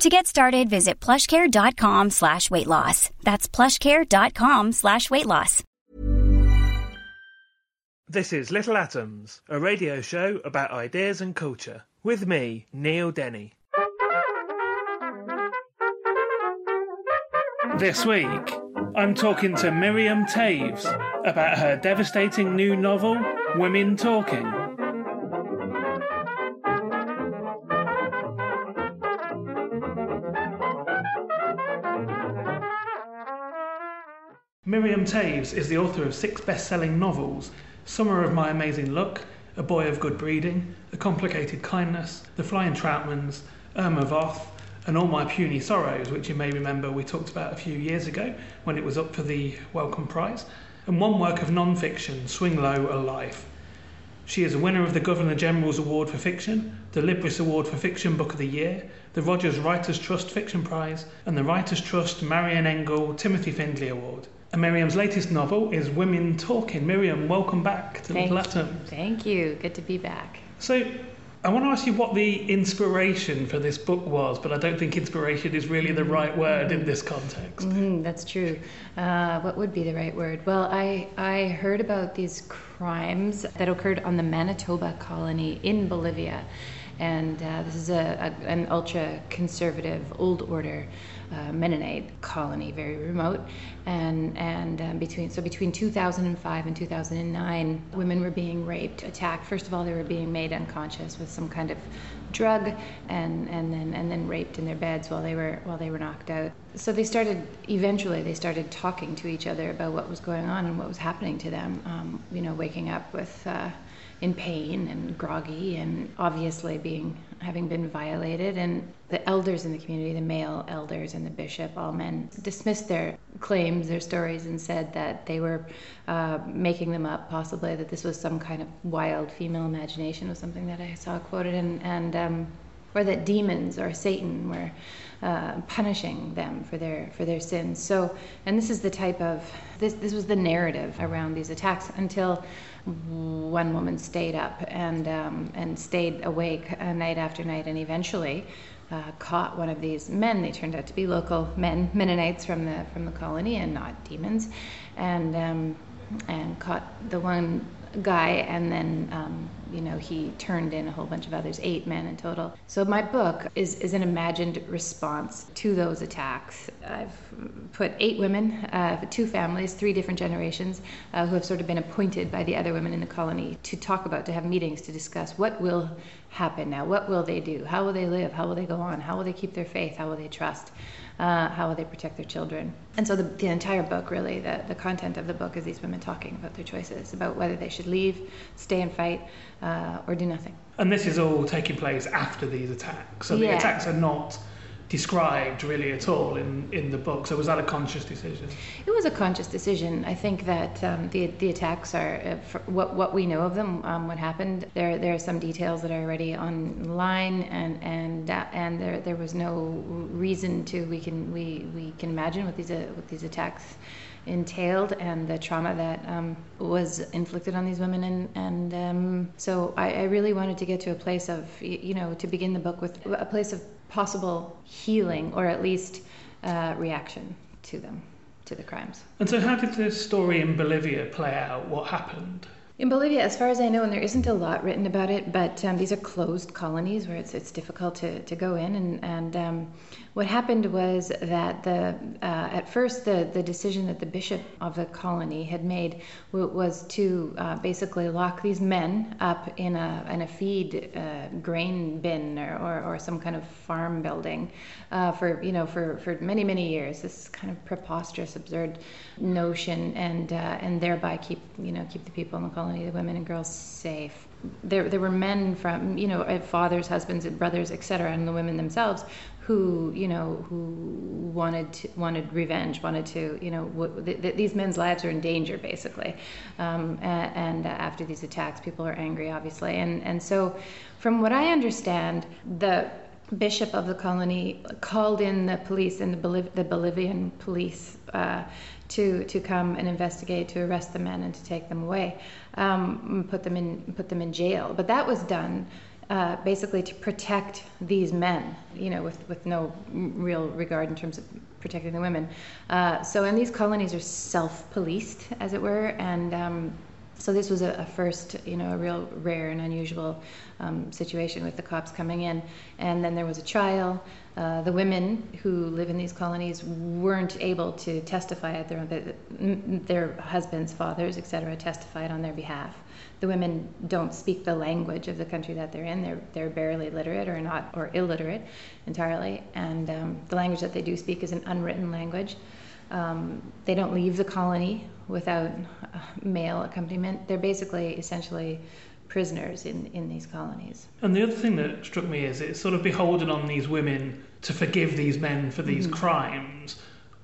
To get started, visit plushcare.com slash weight loss. That's plushcare.com slash weight loss. This is Little Atoms, a radio show about ideas and culture. With me, Neil Denny. This week, I'm talking to Miriam Toews about her devastating new novel, Women Talking. Miriam Toews is the author of six best selling novels Summer of My Amazing Luck, A Boy of Good Breeding, A Complicated Kindness, The Flying Troutmans, Irma Voth, and All My Puny Sorrows, which you may remember we talked about a few years ago when it was up for the Wellcome Prize, and one work of non fiction, Swing Low, A Life. She is a winner of the Governor General's Award for Fiction, the Libris Award for Fiction Book of the Year, the Rogers Writers Trust Fiction Prize, and the Writers Trust Marian Engel Timothy Findley Award. And Miriam's latest novel is Women Talking. Miriam, welcome back to Thank, Little Atoms. thank you. Good to be back. So, I want to ask you what the inspiration for this book was, but I don't think inspiration is really the right word in this context. Mm, that's true. Uh, what would be the right word? Well, I, I heard about these crimes that occurred on the Manitoba colony in Bolivia. And uh, this is a, a, an ultra conservative, old order uh, Mennonite colony, very remote. And, and um, between, so between 2005 and 2009, women were being raped, attacked. First of all, they were being made unconscious with some kind of drug and, and, then, and then raped in their beds while they, were, while they were knocked out. So they started, eventually, they started talking to each other about what was going on and what was happening to them. Um, you know, waking up with. Uh, in pain and groggy and obviously being having been violated. And the elders in the community the male elders and the bishop all men dismissed their claims their stories and said that they were uh, making them up possibly that this was some kind of wild female imagination was something that i saw quoted. And, and um, or that demons or satan were uh, punishing them for their for their sins so and this is the type of this this was the narrative around these attacks until one woman stayed up and um, and stayed awake uh, night after night, and eventually uh, caught one of these men. They turned out to be local men, Mennonites from the from the colony, and not demons, and um, and caught the one guy, and then um, you know he turned in a whole bunch of others, eight men in total. So my book is is an imagined response to those attacks. I've put eight women, uh, two families, three different generations, uh, who have sort of been appointed by the other women in the colony to talk about, to have meetings to discuss what will happen now, what will they do, how will they live, how will they go on, how will they keep their faith, how will they trust uh, how will they protect their children? And so the, the entire book, really, the, the content of the book is these women talking about their choices, about whether they should leave, stay and fight, uh, or do nothing. And this is all taking place after these attacks. So the Yeah. attacks are not described really at all in, in the book. So was that a conscious decision? It was a conscious decision. I think that um, the the attacks are uh, what what we know of them, um, what happened. There there are some details that are already online, and and uh, and there there was no reason to we can we we can imagine what these uh, what these attacks entailed and the trauma that um, was inflicted on these women and and um, so I, I really wanted to get to a place of you know to begin the book with a place of possible healing or at least uh, reaction to them to the crimes And so how did the story in Bolivia play out? What happened? in Bolivia, as far as I know, and there isn't a lot written about it, but um, these are closed colonies where it's it's difficult to, to go in, and and um, what happened was that the uh, at first the, the decision that the bishop of the colony had made was to uh, basically lock these men up in a in a feed uh, grain bin or, or, or, some kind of farm building uh, for you know for, for many many years. This kind of preposterous, absurd notion, and uh, and thereby keep you know keep the people in the colony, the women and girls, safe there, there were men from, you know, fathers, husbands, brothers, etc., and the women themselves who you know who wanted to, wanted revenge, wanted to you know w- th- th- these men's lives are in danger basically, um, and, and uh, after these attacks, people are angry obviously, and and so from what I understand, the bishop of the colony called in the police and the, Boliv- the Bolivian police uh, to to come and investigate, to arrest the men and to take them away, um, put them in put them in jail. But that was done uh, basically to protect these men, you know, with, with no real regard in terms of protecting the women. Uh, so, and these colonies are self-policed, as it were, and um, so this was a, a, first, you know, a real rare and unusual um, situation with the cops coming in. And then there was a trial. Uh, the women who live in these colonies weren't able to testify at their their husbands, fathers, etc., testified on their behalf the women don't speak the language of the country that they're in. They're they're barely literate or not or illiterate entirely, and um, the language that they do speak is an unwritten language. Um, they don't leave the colony without male accompaniment. They're basically essentially prisoners in, in these colonies. And the other thing that struck me is it's sort of beholden on these women to forgive these men for these mm-hmm. crimes.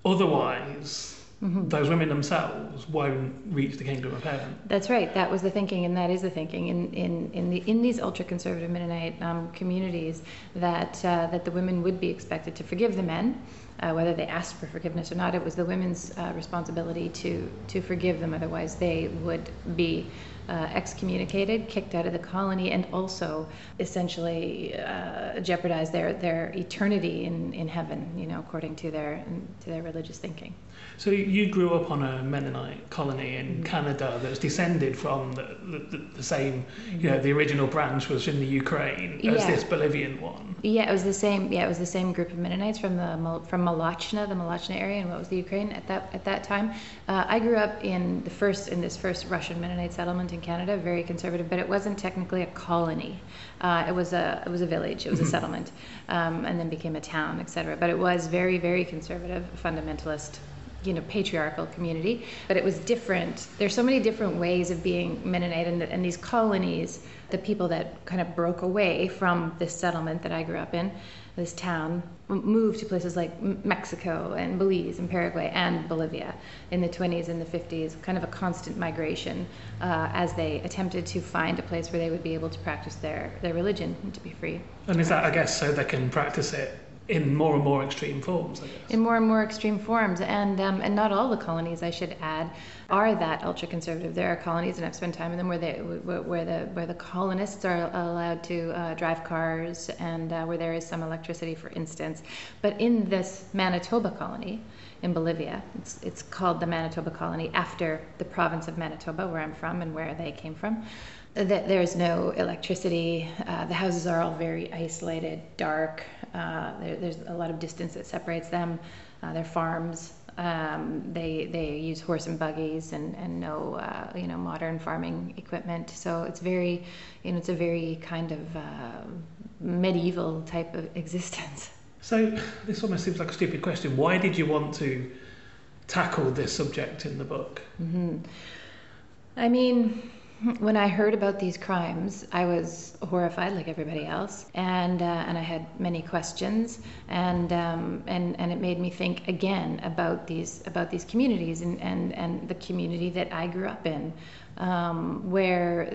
Otherwise, mm-hmm. those women themselves won't reach the kingdom of heaven. That's right. That was the thinking, and that is the thinking in in in, the, in these ultra conservative Mennonite um, communities that uh, that the women would be expected to forgive the men. Uh, whether they asked for forgiveness or not, it was the women's uh, responsibility to to forgive them. Otherwise, they would be uh, excommunicated, kicked out of the colony, and also essentially uh, jeopardize their, their eternity in, in heaven, you know, according to their to their religious thinking. So you grew up on a Mennonite colony in mm-hmm. Canada that's descended from the, the, the, same, you know, the original branch was in the Ukraine as yeah. this Bolivian one. Yeah, it was the same. Yeah, it was the same group of Mennonites from the from Molotschna, the Molotschna area, and what was the Ukraine at that at that time. Uh, I grew up in the first in this first Russian Mennonite settlement in Canada, very conservative, but it wasn't technically a colony. Uh, it was a it was a village, it was a mm-hmm. settlement, um, and then became a town, etc. But it was very very conservative, fundamentalist you know patriarchal community but it was different. There's so many different ways of being mennonite and, and these colonies the people that kind of broke away from this settlement that i grew up in this town moved to places like mexico and belize and paraguay and bolivia in the 20s and the 50s kind of a constant migration uh, as they attempted to find a place where they would be able to practice their, their religion and to be free. And is that i guess so they can practice it in more and more extreme forms, I guess. In more and more extreme forms, and um, and not all the colonies, I should add, are that ultra conservative. There are colonies, and I've spent time in them where they where the where the colonists are allowed to uh, drive cars, and uh, where there is some electricity, for instance. But in this Manitoba colony in Bolivia, it's it's called the Manitoba colony after the province of Manitoba, where I'm from and where they came from that there's no electricity. Uh, the houses are all very isolated, dark. Uh, there, there's a lot of distance that separates them. Uh, they're farms. Um, they they use horse and buggies and and no uh, you know modern farming equipment. So it's very you know it's a very kind of uh, medieval type of existence. So this almost seems like a stupid question. Why did you want to tackle this subject in the book? Mm-hmm. I mean when I heard about these crimes, I was horrified, like everybody else, and uh, and I had many questions, and um, and and it made me think again about these about these communities and and and the community that I grew up in um, where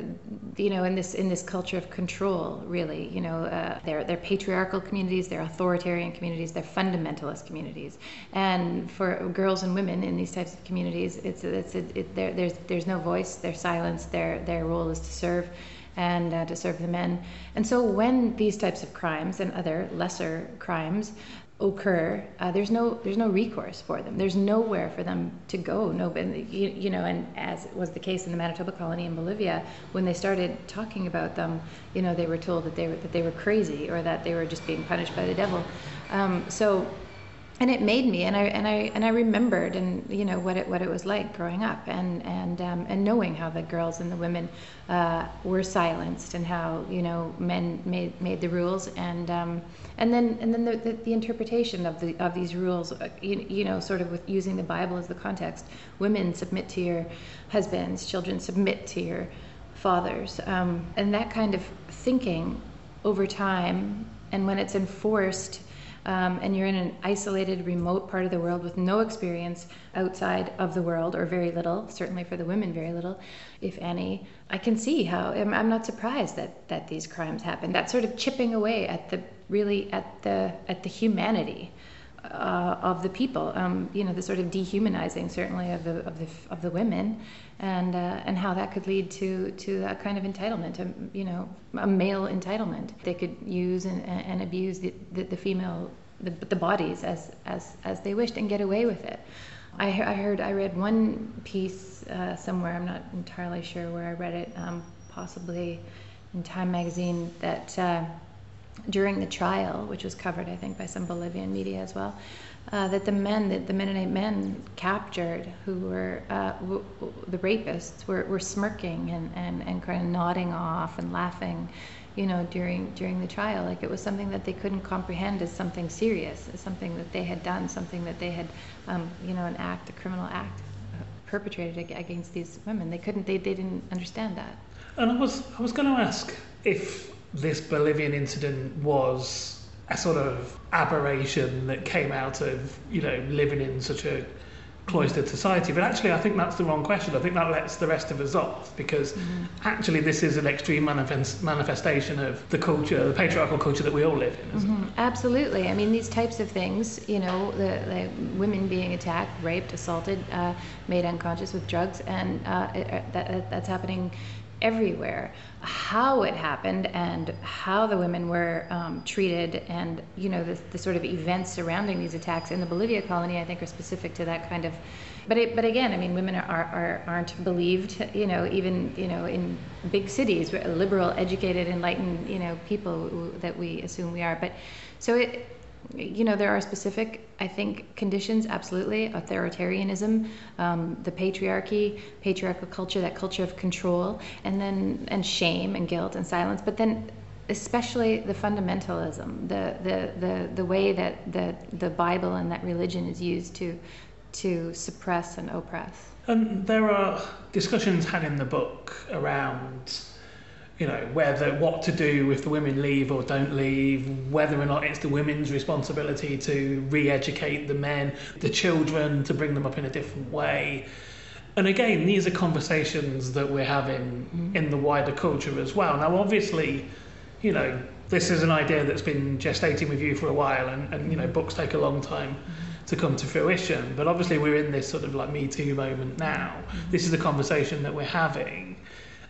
you know in this in this culture of control really you know uh, they're they're patriarchal communities they're authoritarian communities they're fundamentalist communities. And for girls and women in these types of communities it's it's it, there's there's no voice they're silenced their their role is to serve and uh, to serve the men. And so when these types of crimes and other lesser crimes occur, uh, there's no there's no recourse for them. There's nowhere for them to go. No, you, you know, and as was the case in the Manitoba colony in Bolivia, when they started talking about them, you know, they were told that they were that they were crazy or that they were just being punished by the devil. Um, so and it made me and I and I and I remembered and you know what it what it was like growing up and and um, and knowing how the girls and the women uh, were silenced and how you know men made made the rules and um, and then and then the, the, the, interpretation of the of these rules uh, you, you know sort of with using the Bible as the context women submit to your husbands children submit to your fathers um, and that kind of thinking over time and when it's enforced um, and you're in an isolated, remote part of the world with no experience outside of the world, or very little, certainly for the women, very little, if any, I can see how I'm, I'm not surprised that, that these crimes happen. That sort of chipping away at the really at the at the humanity uh, of the people. Um, you know, the sort of dehumanizing, certainly of the of the of the women, and uh, and how that could lead to to that kind of entitlement, a, you know, a male entitlement. They could use and, and abuse the, the, the female the, the bodies as as as they wished and get away with it. I, I heard I read one piece uh, somewhere. I'm not entirely sure where I read it. Um, possibly in Time magazine that uh, during the trial, which was covered, I think, by some Bolivian media as well, uh, that the men, that the Mennonite men captured, who were uh, w- w- the rapists, were, were smirking and, and, and kind of nodding off and laughing, you know, during during the trial. Like it was something that they couldn't comprehend as something serious, as something that they had done, something that they had, um, you know, an act, a criminal act uh, perpetrated against these women. They couldn't, they, they didn't understand that. And I was I was going to ask if this Bolivian incident was a sort of aberration that came out of you know living in such a cloistered society. But actually, I think that's the wrong question. I think that lets the rest of us off because mm-hmm. actually, this is an extreme manifest- manifestation of the culture, the patriarchal culture that we all live in. Mm-hmm. Absolutely. I mean, these types of things, you know, the, the women being attacked, raped, assaulted, uh, made unconscious with drugs, and uh, it, that, that's happening everywhere. How it happened and how the women were um, treated, and you know the, the, sort of events surrounding these attacks in the Bolivia colony, I think, are specific to that kind of. But it, but again, I mean, women are, are aren't believed. You know, even you know in big cities, liberal, educated, enlightened, you know, people that we assume we are. But so it you know, there are specific, I think, conditions, absolutely. Authoritarianism, um, the patriarchy, patriarchal culture, that culture of control, and then, and shame and guilt and silence. But then, especially the fundamentalism, the, the, the, the way that the, the Bible and that religion is used to, to suppress and oppress. And there are discussions had in the book around you know whether what to do if the women leave or don't leave whether or not it's the women's responsibility to re-educate the men the children to bring them up in a different way. And again these are conversations that we're having in the wider culture as well. Now obviously you know this is an idea that's been gestating with you for a while and, and you know books take a long time to come to fruition. But obviously we're in this sort of like me too moment now. Mm. this is the conversation that we're having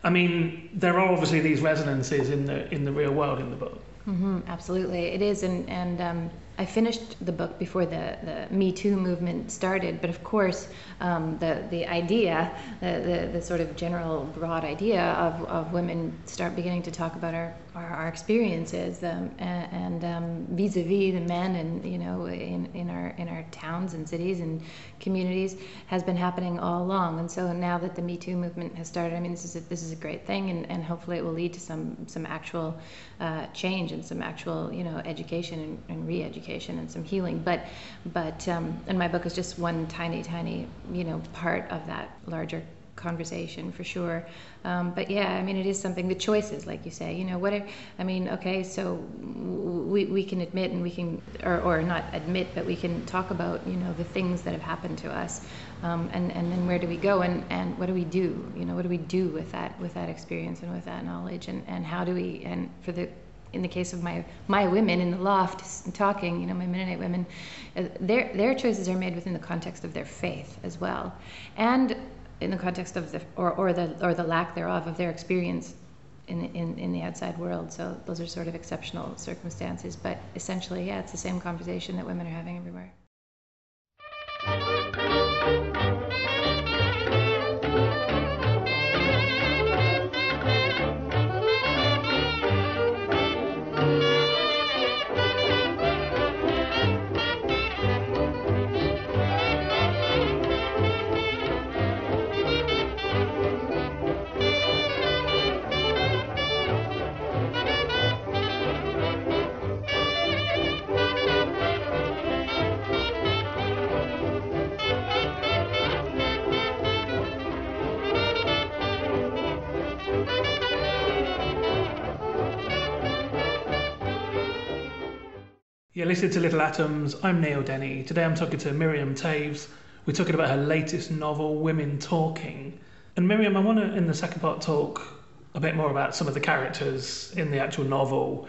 I mean, there are obviously these resonances in the in the real world in the book. Mm-hmm, absolutely, it is, and and um, I finished the book before the, the Me Too movement started, but of course, um, the the idea, the, the, the sort of general broad idea of, of women start beginning to talk about our our, experiences um, and, and um, vis-a-vis the men and you know in, in our in our towns and cities and communities has been happening all along. And so now that the Me Too movement has started, I mean, this is a, this is a great thing, and, and hopefully it will lead to some some actual uh, change and some actual you know education and, and re-education and some healing. But, but, um, and my book is just one tiny, tiny, you know, part of that larger conversation for sure. Um, but yeah, I mean, it is something. The choices, like you say, you know, what? I mean, okay, so we we can admit and we can, or or not admit, but we can talk about, you know, the things that have happened to us, um, and and then where do we go and and what do we do? You know, what do we do with that with that experience and with that knowledge, and and how do we and for the in the case of my my women in the loft talking, you know, my Mennonite women, uh, their their choices are made within the context of their faith as well, and in the context of the or, or the or the lack thereof of their experience in, in, in the outside world. So those are sort of exceptional circumstances. But essentially, yeah, it's the same conversation that women are having everywhere. Listening to Little Atoms. I'm Neil Denny. Today I'm talking to Miriam Toews. We're talking about her latest novel, Women Talking. And Miriam, I want to, in the second part, talk a bit more about some of the characters in the actual novel.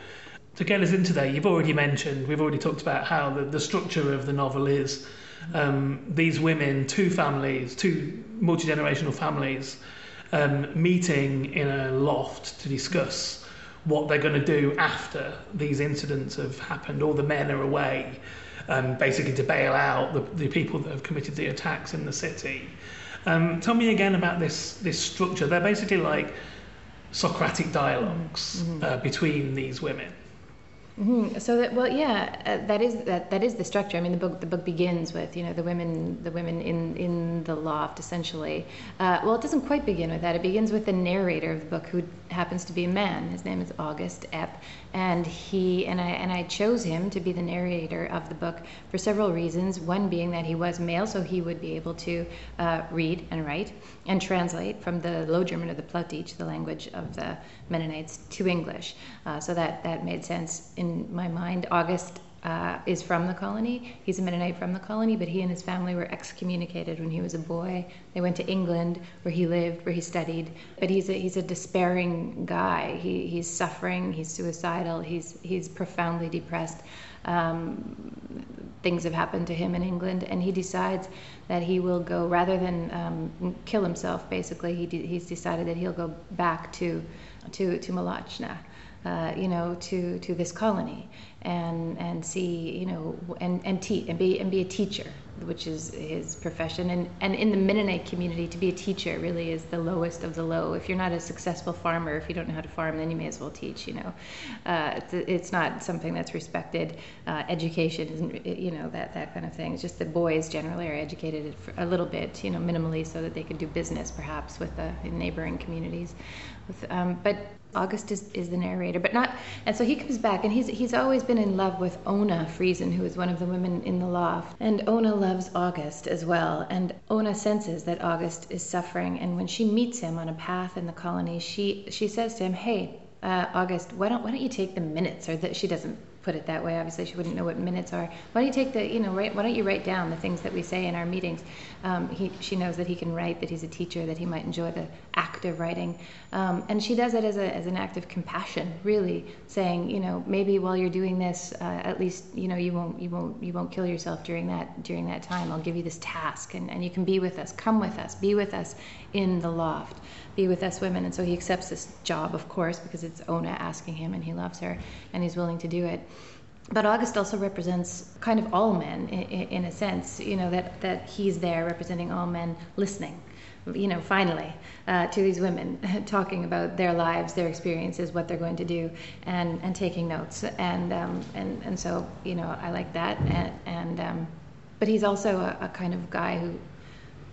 To get us into there, you've already mentioned, we've already talked about how the, the structure of the novel is um, these women, two families, two multi generational families, um, meeting in a loft to discuss what they're going to do after these incidents have happened. All the men are away, um, basically to bail out the, the people that have committed the attacks in the city. Um, tell me again about this this structure. They're basically like Socratic dialogs mm-hmm. uh, between these women. Mm-hmm. So that well, yeah, uh, that is that that is the structure. I mean, the book the book begins with you know the women the women in in the loft essentially. Uh, well, it doesn't quite begin with that. It begins with the narrator of the book, who happens to be a man. His name is August Epp, and he and I and I chose him to be the narrator of the book for several reasons. One being that he was male, so he would be able to uh, read and write and translate from the Low German or the Plattdeutsch, the language of the Mennonites, to English. Uh, so that that made sense in my mind. August uh, is from the colony. He's a Mennonite from the colony, but he and his family were excommunicated when he was a boy. They went to England, where he lived, where he studied. But he's a, he's a despairing guy. He, he's suffering. He's suicidal. He's he's profoundly depressed. Um, things have happened to him in England, and he decides that he will go rather than um, kill himself. Basically, he de- he's decided that he'll go back to to to Molotschna uh, you know, to, to this colony and and see, you know, and and teach and be and be a teacher, which is his profession. And and in the Mennonite community, to be a teacher really is the lowest of the low. If you're not a successful farmer, if you don't know how to farm, then you may as well teach. You know, uh, it's, it's not something that's respected. Uh, education isn't, you know, that that kind of thing. It's just that boys generally are educated a little bit, you know, minimally, so that they can do business perhaps with the neighboring communities. With, um, but August is, is the narrator, but not. And so he comes back, and he's he's always been in love with Ona Friesen, who is one of the women in the loft. And Ona loves August as well. And Ona senses that August is suffering, and when she meets him on a path in the colony, she she says to him, "Hey, uh, August, why don't why don't you take the minutes?" Or that she doesn't put it that way. Obviously, she wouldn't know what minutes are. Why don't you take the, you know, write, why don't you write down the things that we say in our meetings? Um, he, she knows that he can write, that he's a teacher, that he might enjoy the act of writing. Um, and she does it as, a, as an act of compassion, really, saying, you know, maybe while you're doing this, uh, at least, you know, you won't, you won't, you won't kill yourself during that, during that time. I'll give you this task and, and you can be with us, come with us, be with us in the loft, be with us women. And so he accepts this job, of course, because it's Ona asking him and he loves her and he's willing to do it but August also represents kind of all men in, in, a sense, you know, that, that he's there representing all men listening, you know, finally, uh, to these women talking about their lives, their experiences, what they're going to do, and, and taking notes. And, um, and, and so, you know, I like that. And, and um, but he's also a, a, kind of guy who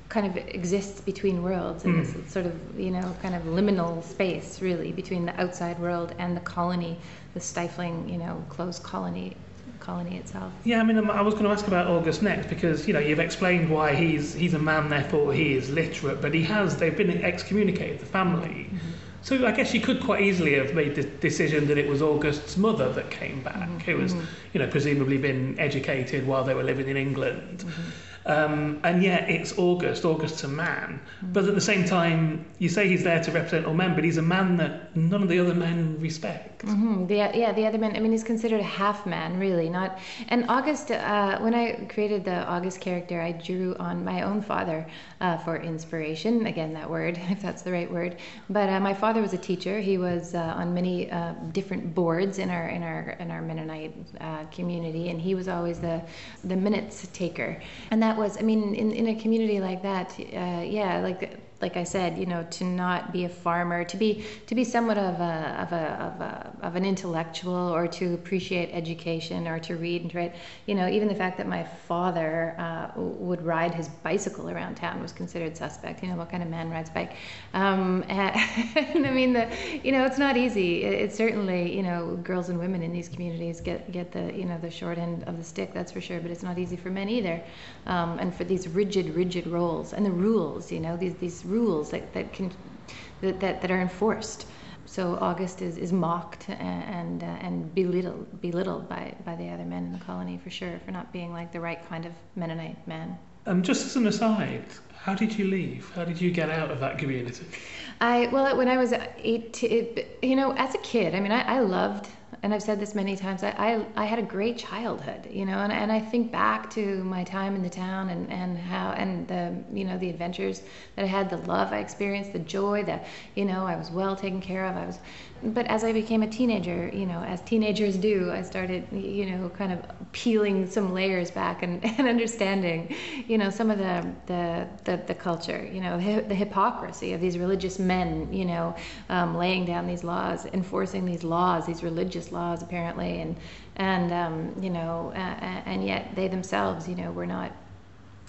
kind of exists between worlds in mm. this sort of, you know, kind of liminal space, really, between the outside world and the colony the stifling, you know, closed colony colony itself. Yeah, I mean, I was going to ask about August next because you know you've explained why he's he's a man, therefore he is literate, but he has they've been excommunicated, the family. Mm-hmm. So I guess you could quite easily have made the decision that it was August's mother that came back, mm-hmm. who was, mm-hmm. you know, presumably been educated while they were living in England. Mm-hmm. Um, and yet it's August, August's a man. But at the same time, you say he's there to represent all men, but he's a man that none of the other men respect. Mm-hmm. The, yeah, the other men. I mean, he's considered a half man, really. Not. And August, uh, when I created the August character, I drew on my own father uh, for inspiration. Again, that word, if that's the right word. But uh, my father was a teacher. He was uh, on many uh, different boards in our in our in our Mennonite uh, community, and he was always the the minutes taker. And that was, I mean, in in a community like that, uh, yeah, like like I said, you know, to not be a farmer, to be to be somewhat of a of a of, a, of an intellectual, or to appreciate education, or to read and write. You know, even the fact that my father uh, would ride his bicycle around town was considered suspect. You know, what kind of man rides bike? Um, and, I mean, the you know, it's not easy. It, it's certainly you know, girls and women in these communities get get the you know the short end of the stick. That's for sure. But it's not easy for men either. Um, and for these rigid, rigid roles and the rules. You know, these these rules that, that can that, that, that are enforced. So August is, is mocked and uh, and belittled belittled by, by the other men in the colony for sure for not being like the right kind of Mennonite man. Um, just as an aside, how did you leave? How did you get out of that community? I well, when I was eight, you know, as a kid, I mean, I, I loved and I've said this many times, I, I, I, had a great childhood, you know, and, and I think back to my time in the town and, and how, and the, you know, the adventures that I had, the love I experienced, the joy that, you know, I was well taken care of. I was, but as I became a teenager, you know, as teenagers do, I started, you know, kind of peeling some layers back and, and understanding, you know, some of the, the, the, the culture, you know, the hypocrisy of these religious men, you know, um, laying down these laws, enforcing these laws, these religious laws apparently, and, and um, you know, uh, and yet they themselves, you know, were not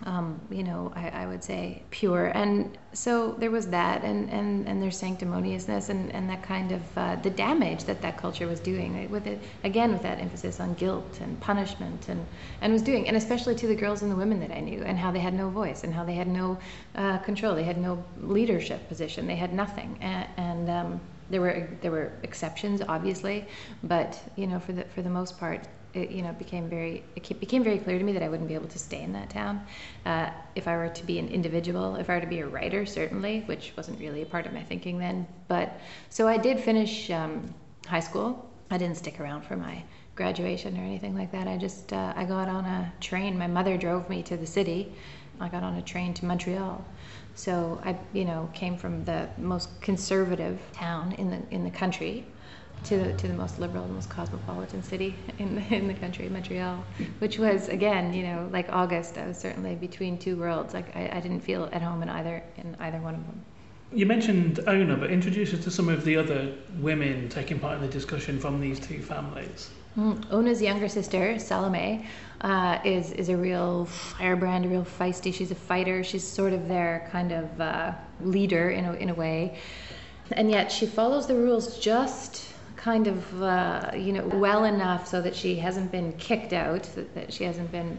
um, you know, I, I, would say pure. And so there was that, and, and, and their sanctimoniousness, and, and that kind of uh, the damage that that culture was doing with it. Again, with that emphasis on guilt and punishment, and and was doing, and especially to the girls and the women that I knew, and how they had no voice, and how they had no uh, control, they had no leadership position, they had nothing, and. and um, there were there were exceptions, obviously, but you know, for the for the most part, it, you know, became very it became very clear to me that I wouldn't be able to stay in that town. Uh, if I were to be an individual, if I were to be a writer, certainly, which wasn't really a part of my thinking then. But so I did finish um, high school. I didn't stick around for my graduation or anything like that. I just uh, I got on a train. My mother drove me to the city. I got on a train to Montreal. So I, you know, came from the most conservative town in the in the country to the, to the most liberal, the most cosmopolitan city in the, in the country, Montreal, which was again, you know, like August. I was certainly between two worlds. Like I, I didn't feel at home in either in either one of them. You mentioned Ona, but introduce us to some of the other women taking part in the discussion from these two families. Mm, Ona's younger sister, Salome, uh, is is a real firebrand, a real feisty. She's a fighter. She's sort of their kind of uh, leader in a, in a way, and yet she follows the rules just kind of, uh, you know, well enough so that she hasn't been kicked out, that, that she hasn't been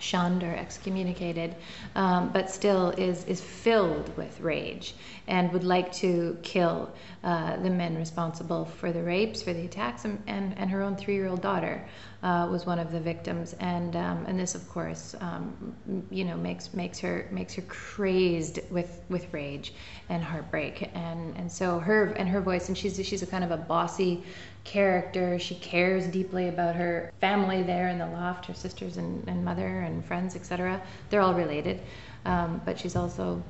shunned or excommunicated, um, but still is, is filled with rage and would like to kill uh, the men responsible for the rapes, for the attacks, and, and, and her own three year old daughter uh, was one of the victims. And, um, and this, of course, um, you know, makes, makes, her, makes her crazed with, with rage and heartbreak. And, and so her and her voice, and she's, she's a kind of a bossy, character. She cares deeply about her family there in the loft, her sisters and, and mother and friends, etc. They're all related, um, but she's also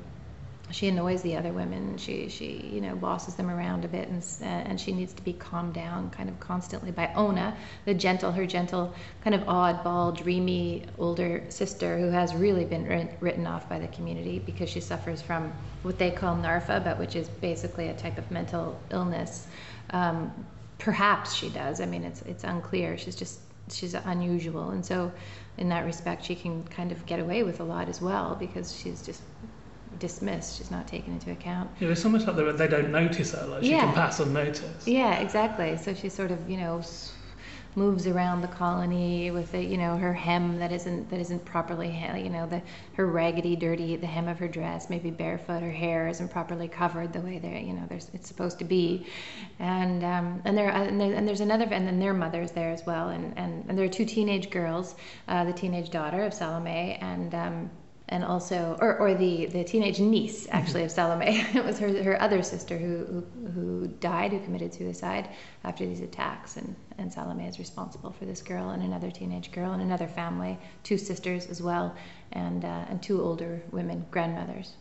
she annoys the other women. She she you know bosses them around a bit, and and she needs to be calmed down kind of constantly by Ona, the gentle, her gentle kind of oddball, dreamy older sister who has really been written off by the community because she suffers from what they call NARFA, but which is basically a type of mental illness. Um, perhaps she does. I mean, it's it's unclear. She's just she's unusual, and so in that respect, she can kind of get away with a lot as well because she's just dismissed. She's not taken into account. Yeah, it's almost like they don't notice her. Like she yeah. can pass unnoticed. Yeah, exactly. So she's sort of you know moves around the colony with the, you know her hem that isn't that isn't properly you know the her raggedy dirty the hem of her dress maybe barefoot her hair isn't properly covered the way they you know there's it's supposed to be. And um, and there and, there, and there's another and then their mothers there as well. And and, and there are two teenage girls uh, the teenage daughter of Salome and um, and also, or, or the, the teenage niece actually of Salome. it was her, her other sister who, who, who, died, who committed suicide after these attacks. And, and Salome is responsible for this girl and another teenage girl and another family, two sisters as well, and, uh, and two older women, grandmothers.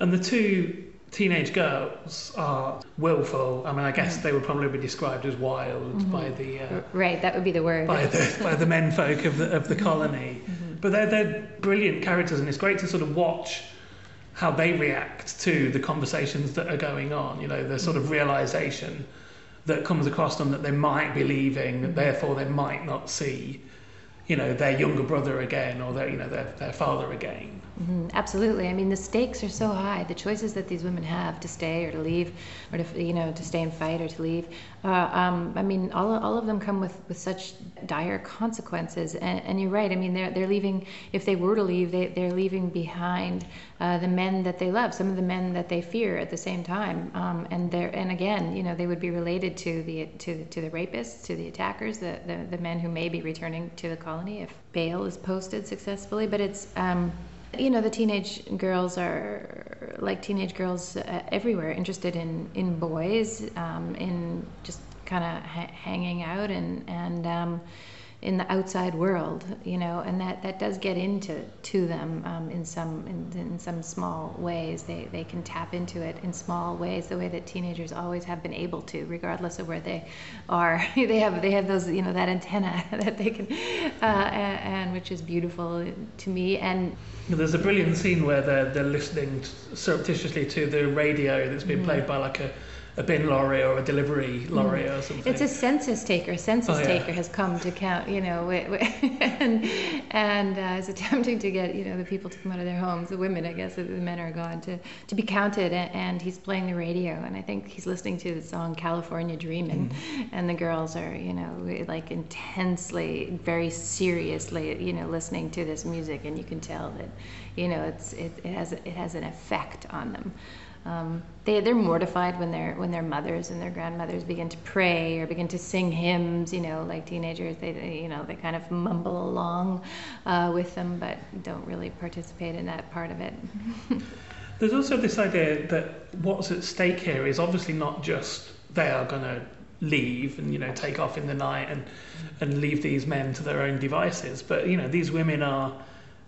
And the two teenage girls are willful. I mean, I guess mm. they would probably be described as wild mm-hmm. by the uh, right. That would be the word by the by the menfolk of the of the colony. Mm-hmm but they're, they're brilliant characters, and it's great to sort of watch how they react to the conversations that are going on. You know, the sort of mm. realization that comes across them that they might be leaving, therefore they might not see, you know, their younger brother again or their, you know, their, their father again. Mm-hmm. Absolutely. I mean, the stakes are so high. The choices that these women have to stay or to leave, or to you know to stay and fight or to leave. Uh, um, I mean, all, all of them come with, with such dire consequences. And, and you're right. I mean, they're they're leaving. If they were to leave, they they're leaving behind uh, the men that they love, some of the men that they fear at the same time. Um, and they're and again, you know, they would be related to the to to the rapists, to the attackers, the the, the men who may be returning to the colony if bail is posted successfully. But it's um, you know, the teenage girls are like teenage girls uh, everywhere, interested in in boys, um, in just kind of ha- hanging out and and um, in the outside world, you know, and that, that does get into to them um, in some in, in, some small ways. They they can tap into it in small ways, the way that teenagers always have been able to, regardless of where they are. they have they have those you know that antenna that they can, uh, and, and, which is beautiful to me. And there's a brilliant scene where they're they're listening surreptitiously to the radio that's been mm-hmm. played by like a a bin lorry or a delivery lorry mm. or something. It's a census taker. A census oh, yeah. taker has come to count, you know, and and uh, is attempting to get you know the people to come out of their homes, the women, I guess, the men are gone to to be counted, and, he's playing the radio, and I think he's listening to the song California Dreamin', mm. and the girls are you know like intensely, very seriously, you know, listening to this music, and you can tell that, you know, it's it, it has it has an effect on them. Um, they, they're mortified when their when their mothers and their grandmothers begin to pray or begin to sing hymns. You know, like teenagers, they, they you know they kind of mumble along uh, with them, but don't really participate in that part of it. There's also this idea that what's at stake here is obviously not just they are going to leave and you know take off in the night and and leave these men to their own devices, but you know these women are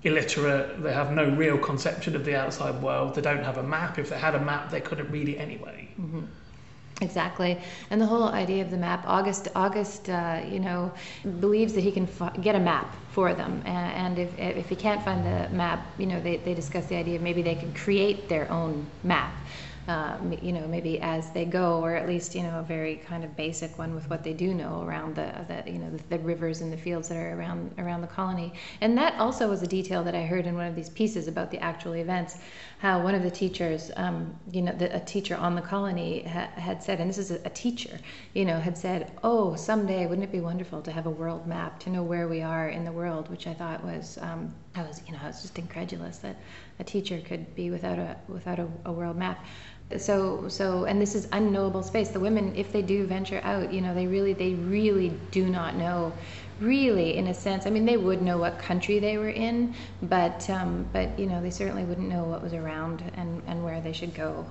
illiterate, they have no real conception of the outside world, they don't have a map. If they had a map, they couldn't read it anyway. Mm-hmm. Exactly, and the whole idea of the map. August, August, uh, you know, believes that he can f- get a map for them, and, and, if if he can't find the map, you know, they they discuss the idea of maybe they can create their own map uh, you know, maybe as they go, or at least you know a very kind of basic one with what they do know around the, the you know the, the, rivers and the fields that are around around the colony. And that also was a detail that I heard in one of these pieces about the actual events, how one of the teachers, um, you know, the, a teacher on the colony ha- had said, and this is a, a, teacher, you know, had said, oh, someday wouldn't it be wonderful to have a world map to know where we are in the world, which I thought was, um, I was, you know, I was just incredulous that a teacher could be without a without a, a world map. So so and this is unknowable space. The women if they do venture out you know they really they really do not know really in a sense. I mean they would know what country they were in but um, but you know they certainly wouldn't know what was around and and where they should go.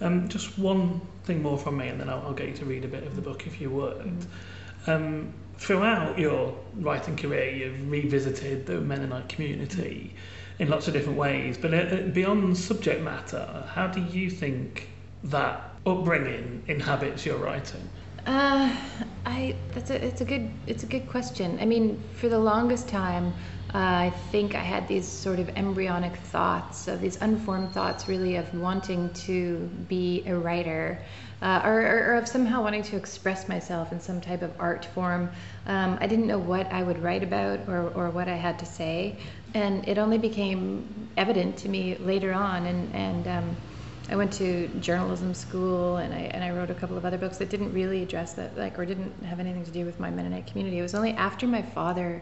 Um, just one thing more from me and then I'll, I'll, get you to read a bit of the book if you would. Mm-hmm. um, throughout your writing career you've revisited the mennonite community in lots of different ways. But uh, beyond subject matter, how do you think that upbringing inhabits your writing? Uh, I that's a it's a good it's a good question. I mean, for the longest time, uh, I think I had these sort of embryonic thoughts of these unformed thoughts, really of wanting to be a writer, uh, or, or, or, of somehow wanting to express myself in some type of art form. Um, I didn't know what I would write about or, or what I had to say and it only became evident to me later on and and um, I went to journalism school and I and I wrote a couple of other books that didn't really address that like or didn't have anything to do with my Mennonite community. It was only after my father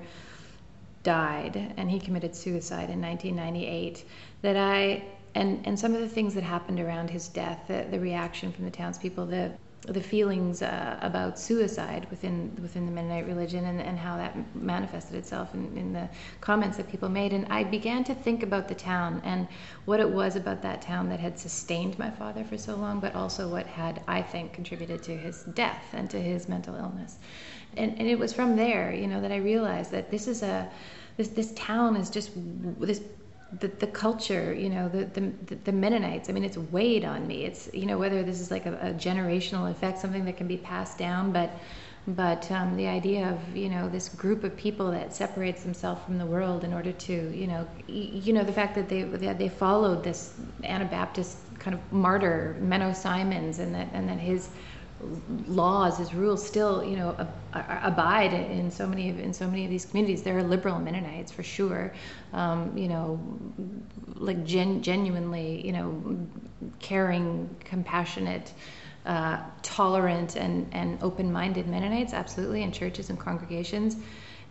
died and he committed suicide in 1998 that I and and some of the things that happened around his death, the, the reaction from the townspeople, the the feelings uh, about suicide within within the Mennonite religion and, and how that manifested itself in, in the comments that people made. And I began to think about the town and what it was about that town that had sustained my father for so long, but also what had, I think, contributed to his death and to his mental illness. And, and it was from there, you know, that I realized that this is a this this town is just this the, the culture, you know, the, the, the Mennonites, I mean, it's weighed on me. It's, you know, whether this is like a, a generational effect, something that can be passed down, but, but um, the idea of, you know, this group of people that separates themselves from the world in order to, you know, you know, the fact that they, they followed this Anabaptist kind of martyr, Menno Simons, and that, and that his, laws, his rules still, you know, abide in so many of in so many of these communities. There are liberal Mennonites for sure, um, you know, like gen- genuinely, you know, caring, compassionate. Uh, tolerant and, and open-minded Mennonites, absolutely, in churches and congregations.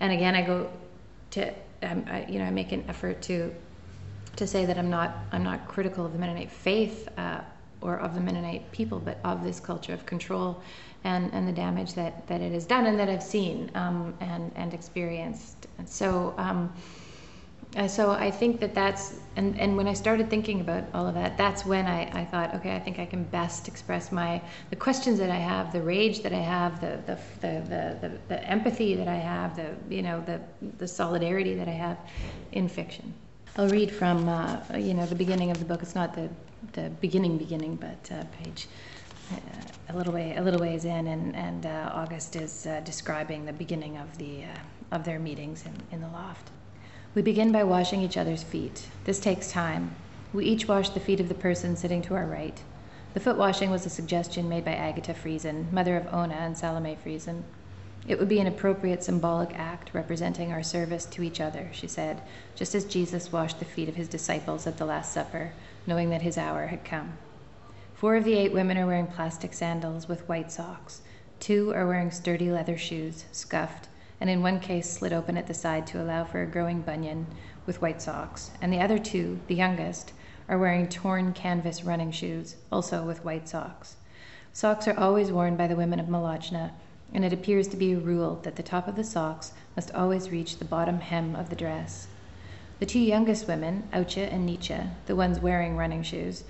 And again, I go to, um, I, you know, I make an effort to to say that I'm not I'm not critical of the Mennonite faith. Uh, or of the Mennonite people, but of this culture of control and, and the damage that, that it has done and that I've seen um, and, and experienced. And so, um, uh, so I think that that's, and, and when I started thinking about all of that, that's when I, I thought, okay, I think I can best express my, the questions that I have, the rage that I have, the, the, the, the, the, empathy that I have, the, you know, the, the solidarity that I have in fiction. I'll read from, uh, you know, the beginning of the book. It's not the the beginning beginning, but uh, page uh, a little way a little ways in, and and uh, August is uh, describing the beginning of the uh, of their meetings in, in the loft. We begin by washing each other's feet. This takes time. We each wash the feet of the person sitting to our right. The foot washing was a suggestion made by Agatha Friesen, mother of Ona and Salome Friesen. It would be an appropriate symbolic act representing our service to each other, she said, just as Jesus washed the feet of his disciples at the Last Supper, knowing that his hour had come. Four of the eight women are wearing plastic sandals with white socks. Two are wearing sturdy leather shoes, scuffed, and in one case slit open at the side to allow for a growing bunion with white socks. And the other two, the youngest, are wearing torn canvas running shoes, also with white socks. Socks are always worn by the women of Molotschna, and it appears to be a rule that the top of the socks must always reach the bottom hem of the dress. The two youngest women, Autje and Neitje, the ones wearing running shoes,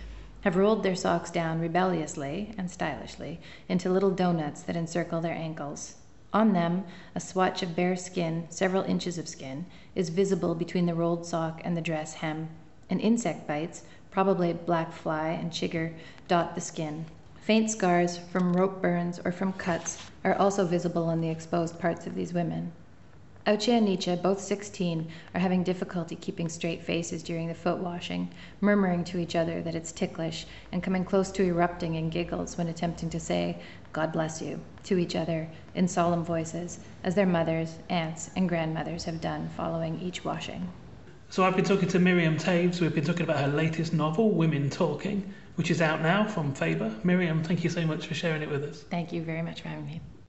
have rolled their socks down rebelliously and stylishly into little donuts that encircle their ankles. On them, a swatch of bare skin, several inches of skin, is visible between the rolled sock and the dress hem, and insect bites, probably black fly and chigger, dot the skin. Faint scars from rope burns or from cuts are also visible on the exposed parts of these women. Autje and Neitje, both 16, are having difficulty keeping straight faces during the foot washing, murmuring to each other that it's ticklish, and coming close to erupting in giggles when attempting to say, God bless you, to each other in solemn voices, as their mothers, aunts, and grandmothers have done following each washing. So I've been talking to Miriam Toews. We've been talking about her latest novel, Women Talking, which is out now from Faber. Miriam, thank you so much for sharing it with us. Thank you very much for having me.